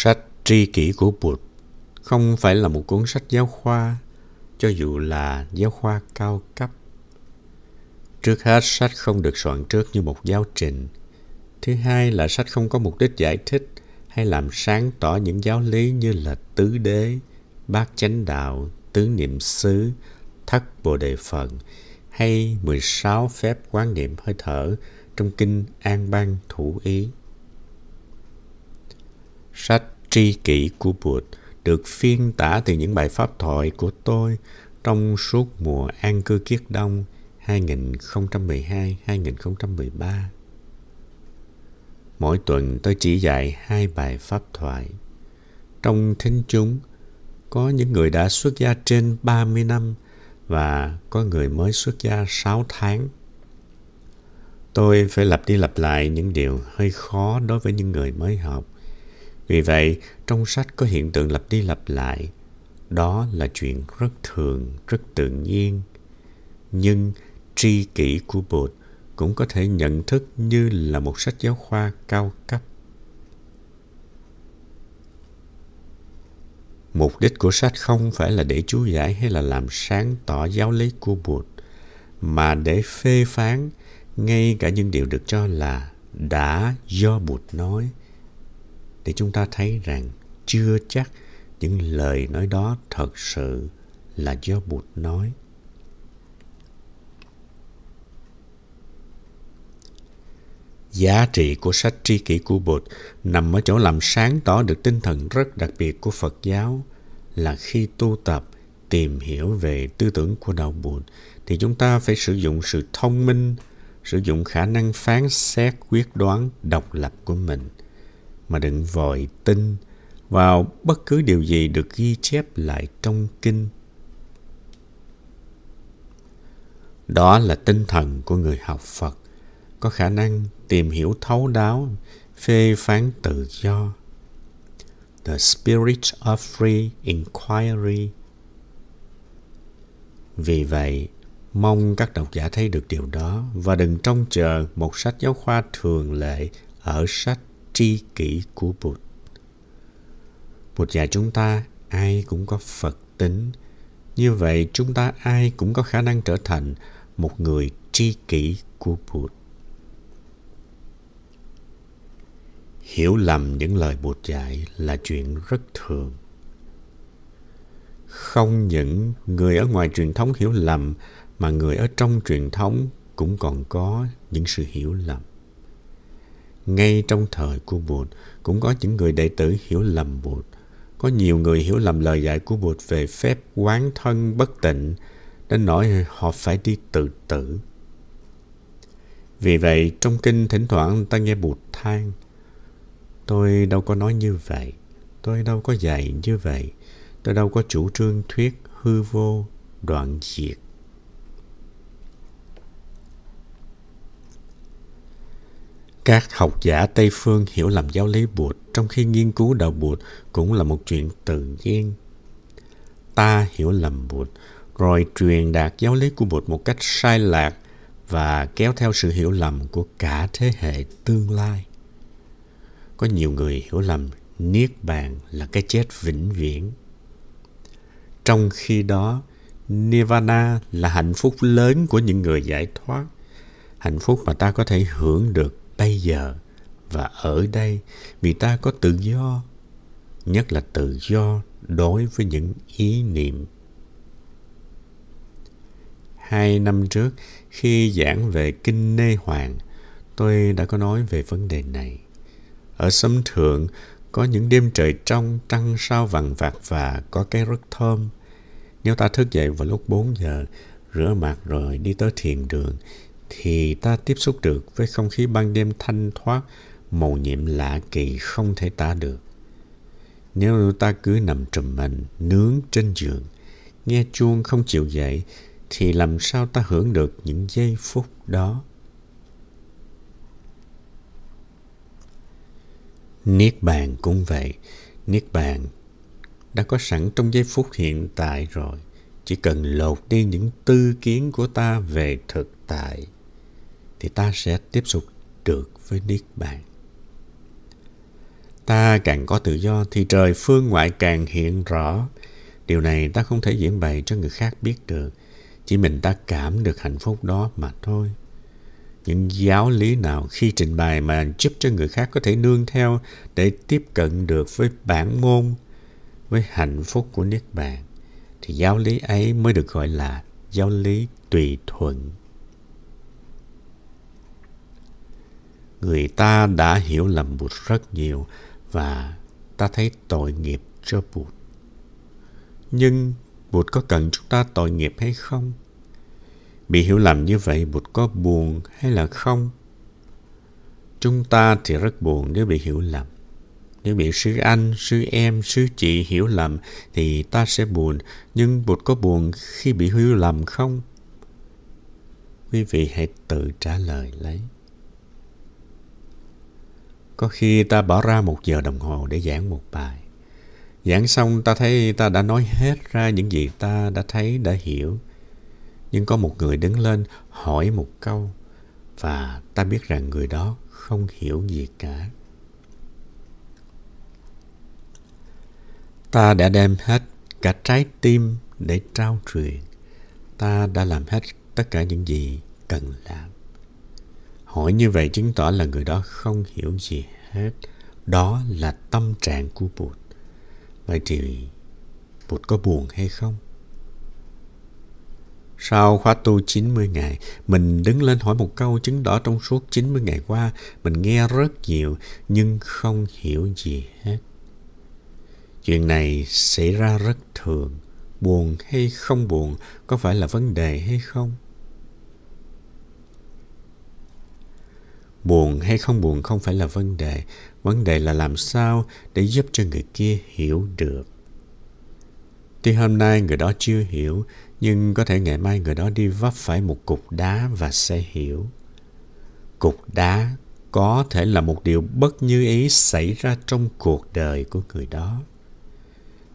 Sách tri kỷ của Bụt không phải là một cuốn sách giáo khoa, cho dù là giáo khoa cao cấp. Trước hết, sách không được soạn trước như một giáo trình. Thứ hai là sách không có mục đích giải thích hay làm sáng tỏ những giáo lý như là tứ đế, bát chánh đạo, tứ niệm xứ, thất bồ đề phần hay 16 phép quán niệm hơi thở trong kinh An Bang Thủ Ý. Sách tri kỷ của Bụt được phiên tả từ những bài pháp thoại của tôi trong suốt mùa an cư kiết đông 2012-2013. Mỗi tuần tôi chỉ dạy hai bài pháp thoại. Trong thính chúng, có những người đã xuất gia trên 30 năm và có người mới xuất gia 6 tháng. Tôi phải lặp đi lặp lại những điều hơi khó đối với những người mới học. Vì vậy, trong sách có hiện tượng lặp đi lặp lại. Đó là chuyện rất thường, rất tự nhiên. Nhưng tri kỷ của Bụt cũng có thể nhận thức như là một sách giáo khoa cao cấp. Mục đích của sách không phải là để chú giải hay là làm sáng tỏ giáo lý của Bụt, mà để phê phán ngay cả những điều được cho là đã do Bụt nói, để chúng ta thấy rằng chưa chắc những lời nói đó thật sự là do Bụt nói. Giá trị của sách tri kỷ của Bụt nằm ở chỗ làm sáng tỏ được tinh thần rất đặc biệt của Phật giáo là khi tu tập tìm hiểu về tư tưởng của đạo Bụt thì chúng ta phải sử dụng sự thông minh, sử dụng khả năng phán xét quyết đoán độc lập của mình mà đừng vội tin vào bất cứ điều gì được ghi chép lại trong kinh. Đó là tinh thần của người học Phật có khả năng tìm hiểu thấu đáo, phê phán tự do. The spirit of free inquiry. Vì vậy, mong các độc giả thấy được điều đó và đừng trông chờ một sách giáo khoa thường lệ ở sách tri kỷ của Bụt. Bụt dạy chúng ta ai cũng có Phật tính. Như vậy, chúng ta ai cũng có khả năng trở thành một người tri kỷ của Bụt. hiểu lầm những lời Bụt dạy là chuyện rất thường. Không những người ở ngoài truyền thống hiểu lầm, mà người ở trong truyền thống cũng còn có những sự hiểu lầm. Ngay trong thời của Bụt cũng có những người đệ tử hiểu lầm Bụt. Có nhiều người hiểu lầm lời dạy của Bụt về phép quán thân bất tịnh đến nỗi họ phải đi tự tử. Vì vậy, trong kinh thỉnh thoảng ta nghe Bụt than – Tôi đâu có nói như vậy. Tôi đâu có dạy như vậy. Tôi đâu có chủ trương thuyết hư vô, đoạn diệt. Các học giả Tây Phương hiểu lầm giáo lý Bụt trong khi nghiên cứu đạo Bụt cũng là một chuyện tự nhiên. Ta hiểu lầm Bụt, rồi truyền đạt giáo lý của Bụt một cách sai lạc và kéo theo sự hiểu lầm của cả thế hệ tương lai. Có nhiều người hiểu lầm niết bàn là cái chết vĩnh viễn. Trong khi đó nirvana là hạnh phúc lớn của những người giải thoát. Hạnh phúc mà ta có thể hưởng được bây giờ và ở đây vì ta có tự do nhất là tự do đối với những ý niệm hai năm trước khi giảng về kinh nê hoàng tôi đã có nói về vấn đề này ở sấm thượng có những đêm trời trong, trăng sao vằn vặt và có cái rất thơm. Nếu ta thức dậy vào lúc 4 giờ, rửa mặt rồi đi tới thiền đường, thì ta tiếp xúc được với không khí ban đêm thanh thoát, màu nhiệm lạ kỳ không thể tả được. Nếu ta cứ nằm trùm mình, nướng trên giường, nghe chuông không chịu dậy, thì làm sao ta hưởng được những giây phút đó? Niết bàn cũng vậy. Niết bàn đã có sẵn trong giây phút hiện tại rồi. Chỉ cần lột đi những tư kiến của ta về thực tại thì ta sẽ tiếp xúc được với Niết bàn. Ta càng có tự do thì trời phương ngoại càng hiện rõ. Điều này ta không thể diễn bày cho người khác biết được. Chỉ mình ta cảm được hạnh phúc đó mà thôi. Những giáo lý nào khi trình bày mà giúp cho người khác có thể nương theo để tiếp cận được với bản môn, với hạnh phúc của Niết Bàn, thì giáo lý ấy mới được gọi là giáo lý tùy thuận. Người ta đã hiểu lầm Bụt rất nhiều và ta thấy tội nghiệp cho Bụt. Nhưng Bụt có cần chúng ta tội nghiệp hay không? Bị hiểu lầm như vậy Bụt có buồn hay là không? Chúng ta thì rất buồn nếu bị hiểu lầm. Nếu bị sư anh, sư em, sư chị hiểu lầm thì ta sẽ buồn. Nhưng Bụt có buồn khi bị hiểu lầm không? Quý vị hãy tự trả lời lấy. Có khi ta bỏ ra một giờ đồng hồ để giảng một bài. Giảng xong ta thấy ta đã nói hết ra những gì ta đã thấy, đã hiểu. Nhưng có một người đứng lên hỏi một câu và ta biết rằng người đó không hiểu gì cả. Ta đã đem hết cả trái tim để trao truyền. Ta đã làm hết tất cả những gì cần làm. Hỏi như vậy chứng tỏ là người đó không hiểu gì hết. Đó là tâm trạng của Bụt. Vậy thì Bụt có buồn hay không? Sau khóa tu 90 ngày, mình đứng lên hỏi một câu chứng tỏ trong suốt 90 ngày qua, mình nghe rất nhiều nhưng không hiểu gì hết. Chuyện này xảy ra rất thường. Buồn hay không buồn có phải là vấn đề hay không? Buồn hay không buồn không phải là vấn đề. Vấn đề là làm sao để giúp cho người kia hiểu được. Tuy hôm nay người đó chưa hiểu, nhưng có thể ngày mai người đó đi vấp phải một cục đá và sẽ hiểu. Cục đá có thể là một điều bất như ý xảy ra trong cuộc đời của người đó.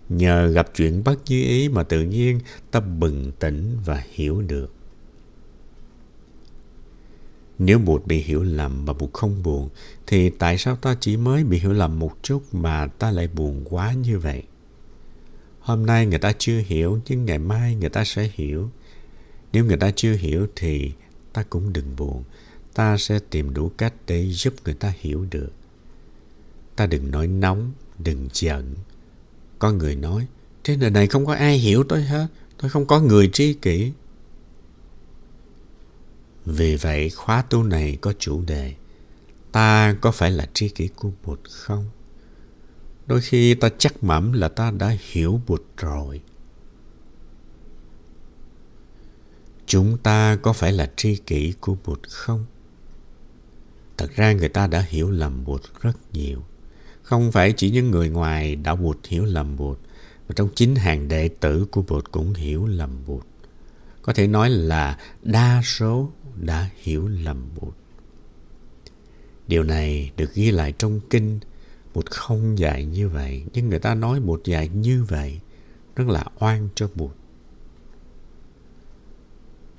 Nhờ gặp chuyện bất như ý mà tự nhiên ta bừng tỉnh và hiểu được. Nếu Bụt bị hiểu lầm mà Bụt không buồn, thì tại sao ta chỉ mới bị hiểu lầm một chút mà ta lại buồn quá như vậy? Hôm nay người ta chưa hiểu, nhưng ngày mai người ta sẽ hiểu. Nếu người ta chưa hiểu thì ta cũng đừng buồn. Ta sẽ tìm đủ cách để giúp người ta hiểu được. Ta đừng nói nóng, đừng giận. Có người nói, trên đời này không có ai hiểu tôi hết. Tôi không có người tri kỷ. Vì vậy khóa tu này có chủ đề Ta có phải là tri kỷ của Bụt không? Đôi khi ta chắc mẩm là ta đã hiểu Bụt rồi. Chúng ta có phải là tri kỷ của Bụt không? Thật ra người ta đã hiểu lầm Bụt rất nhiều. Không phải chỉ những người ngoài đạo Bụt hiểu lầm Bụt, mà trong chính hàng đệ tử của Bụt cũng hiểu lầm Bụt. Có thể nói là đa số đã hiểu lầm Bụt. Điều này được ghi lại trong kinh. Bụt không dạy như vậy, nhưng người ta nói Bụt dạy như vậy, rất là oan cho Bụt.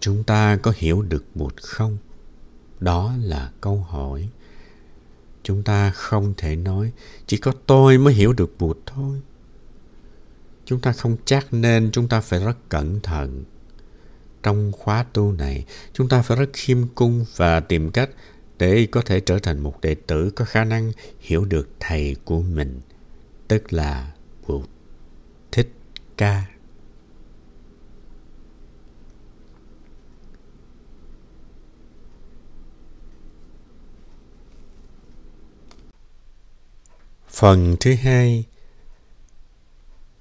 Chúng ta có hiểu được Bụt không? Đó là câu hỏi. Chúng ta không thể nói chỉ có tôi mới hiểu được Bụt thôi. Chúng ta không chắc nên chúng ta phải rất cẩn thận trong khóa tu này, chúng ta phải rất khiêm cung và tìm cách để có thể trở thành một đệ tử có khả năng hiểu được thầy của mình, tức là Bụt Thích Ca. Phần thứ hai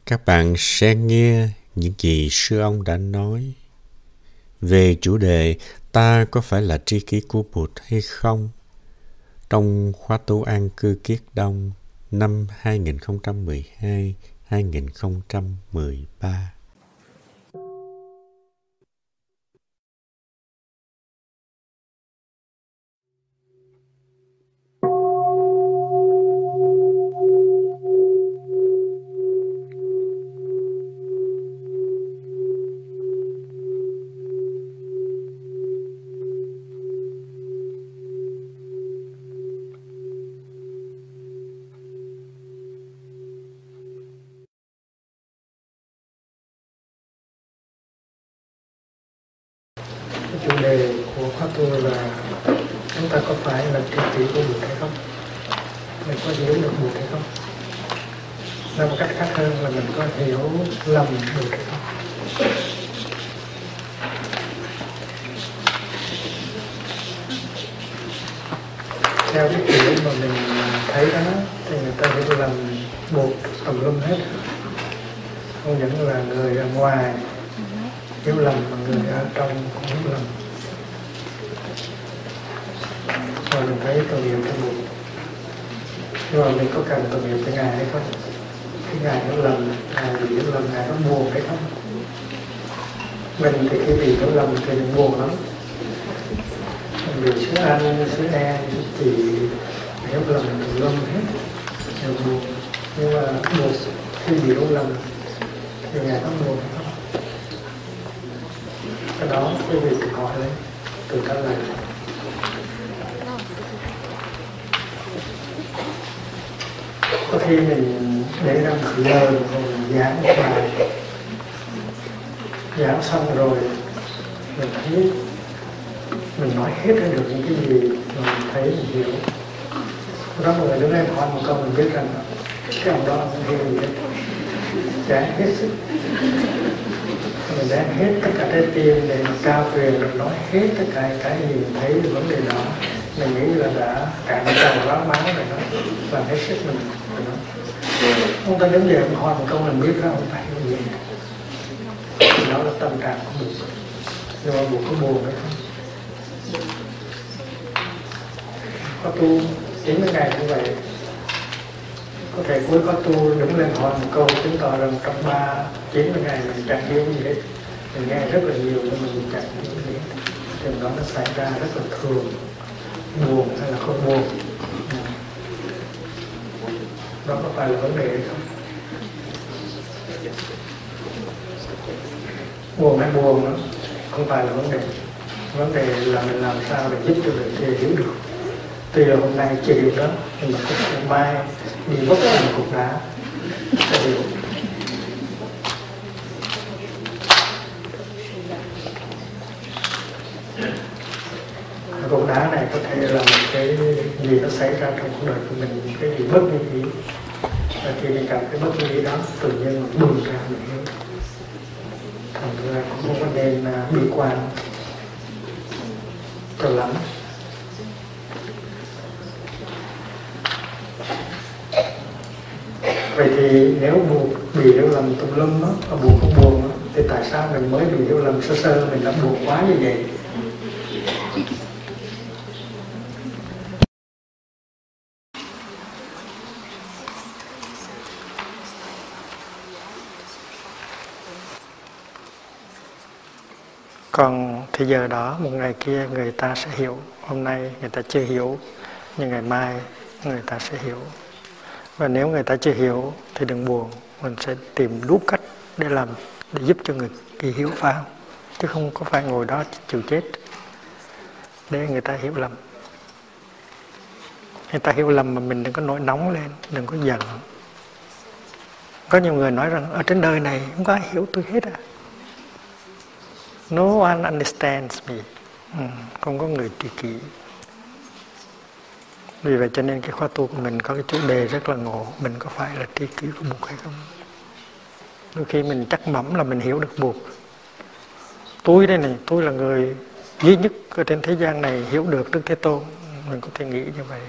Các bạn sẽ nghe những gì sư ông đã nói về chủ đề, ta có phải là tri kỷ của Bụt hay không? Trong khóa tu an cư kiết đông năm 2012-2013. Hiểu lầm được. Theo cái kiểu mà mình thấy đó, thì người ta hiểu lầm buộc tùm lum hết. Không những là người ở ngoài hiểu lầm, mà người ở trong cũng hiểu lầm. Rồi mình thấy tội hiểu cái buộc nhưng mà mình có cần tội hiểu cái ngài hay không? Cái ngài hiểu lầm ngài bị hiểu lầm ngài có buồn hay không? Mình thì khi bị hiểu lần thì mình buồn lắm. Mình bị sứ ăn sứ e thì hiểu lầm mình lâm hết đều buồn. Nhưng mà một khi bị hiểu lần thì ngày nó buồn hay không? Cái đó quý vị tự hỏi lên từ các lời có khi mình để ra một lời rồi mình giảng bài. Giảng xong rồi, mình thấy, mình nói hết ra được những cái gì mà mình thấy, mình hiểu. Đó mọi người đứng đây hỏi một câu, mình biết rằng cái ông đó không hiểu gì hết. Giảng hết sức. Mình đem hết tất cả trái tim để mà cao truyền mình nói hết tất cả cái gì mình thấy vấn đề đó. Mình nghĩ là đã cạn trầu lá máu rồi đó. Làm hết sức mình mình nói ông ta đến giờ ông hỏi một câu mình biết đó ông ta hiểu gì. Thì đó là tâm trạng của mình. Nhưng mà buồn có buồn hay không? Có tu chín cái ngày như vậy. Có thể cuối có tu, đứng lên hỏi một câu, chứng tỏ rằng trong ba, chín mươi ngày mình chẳng hiểu gì hết. Mình nghe rất là nhiều, nhưng mình chẳng hiểu gì hết. Thì đó nó xảy ra rất là thường. Buồn hay là không buồn đó có phải là vấn đề không? Buồn hay buồn đó, không phải là vấn đề. Vấn đề là mình làm sao để giúp cho người kia hiểu được. Tuy là hôm nay chưa hiểu đó, nhưng mà có thể mai đi mất thành cục đá sẽ hiểu. Cục đá này có thể là một cái gì nó xảy ra trong cuộc đời của mình cái gì bất như ý và khi mình cảm thấy bất như đó tự nhiên mình bùng ra mình hiểu thành ra cũng không có nên à, bi quan cho lắm. Vậy thì nếu buộc bị hiểu lầm tùm lum đó buộc buồn không buồn đó, thì tại sao mình mới bị hiểu lầm sơ sơ mình đã buồn quá như vậy? Còn thì giờ đó, một ngày kia người ta sẽ hiểu. Hôm nay người ta chưa hiểu, nhưng ngày mai người ta sẽ hiểu. Và nếu người ta chưa hiểu thì đừng buồn, mình sẽ tìm đủ cách để làm, để giúp cho người kỳ hiểu vào chứ không có phải ngồi đó chịu chết để người ta hiểu lầm. Người ta hiểu lầm mà mình đừng có nổi nóng lên, đừng có giận. Có nhiều người nói rằng, ở trên đời này không có ai hiểu tôi hết à no one understands me. Ừ, không có người tri kỷ. Vì vậy cho nên cái khóa tu của mình có cái chủ đề rất là ngộ. Mình có phải là tri kỷ của Bụt hay không? Đôi khi mình chắc mẩm là mình hiểu được Bụt tôi đây này tôi là người duy nhất ở trên thế gian này hiểu được Đức Thế Tôn. Mình có thể nghĩ như vậy.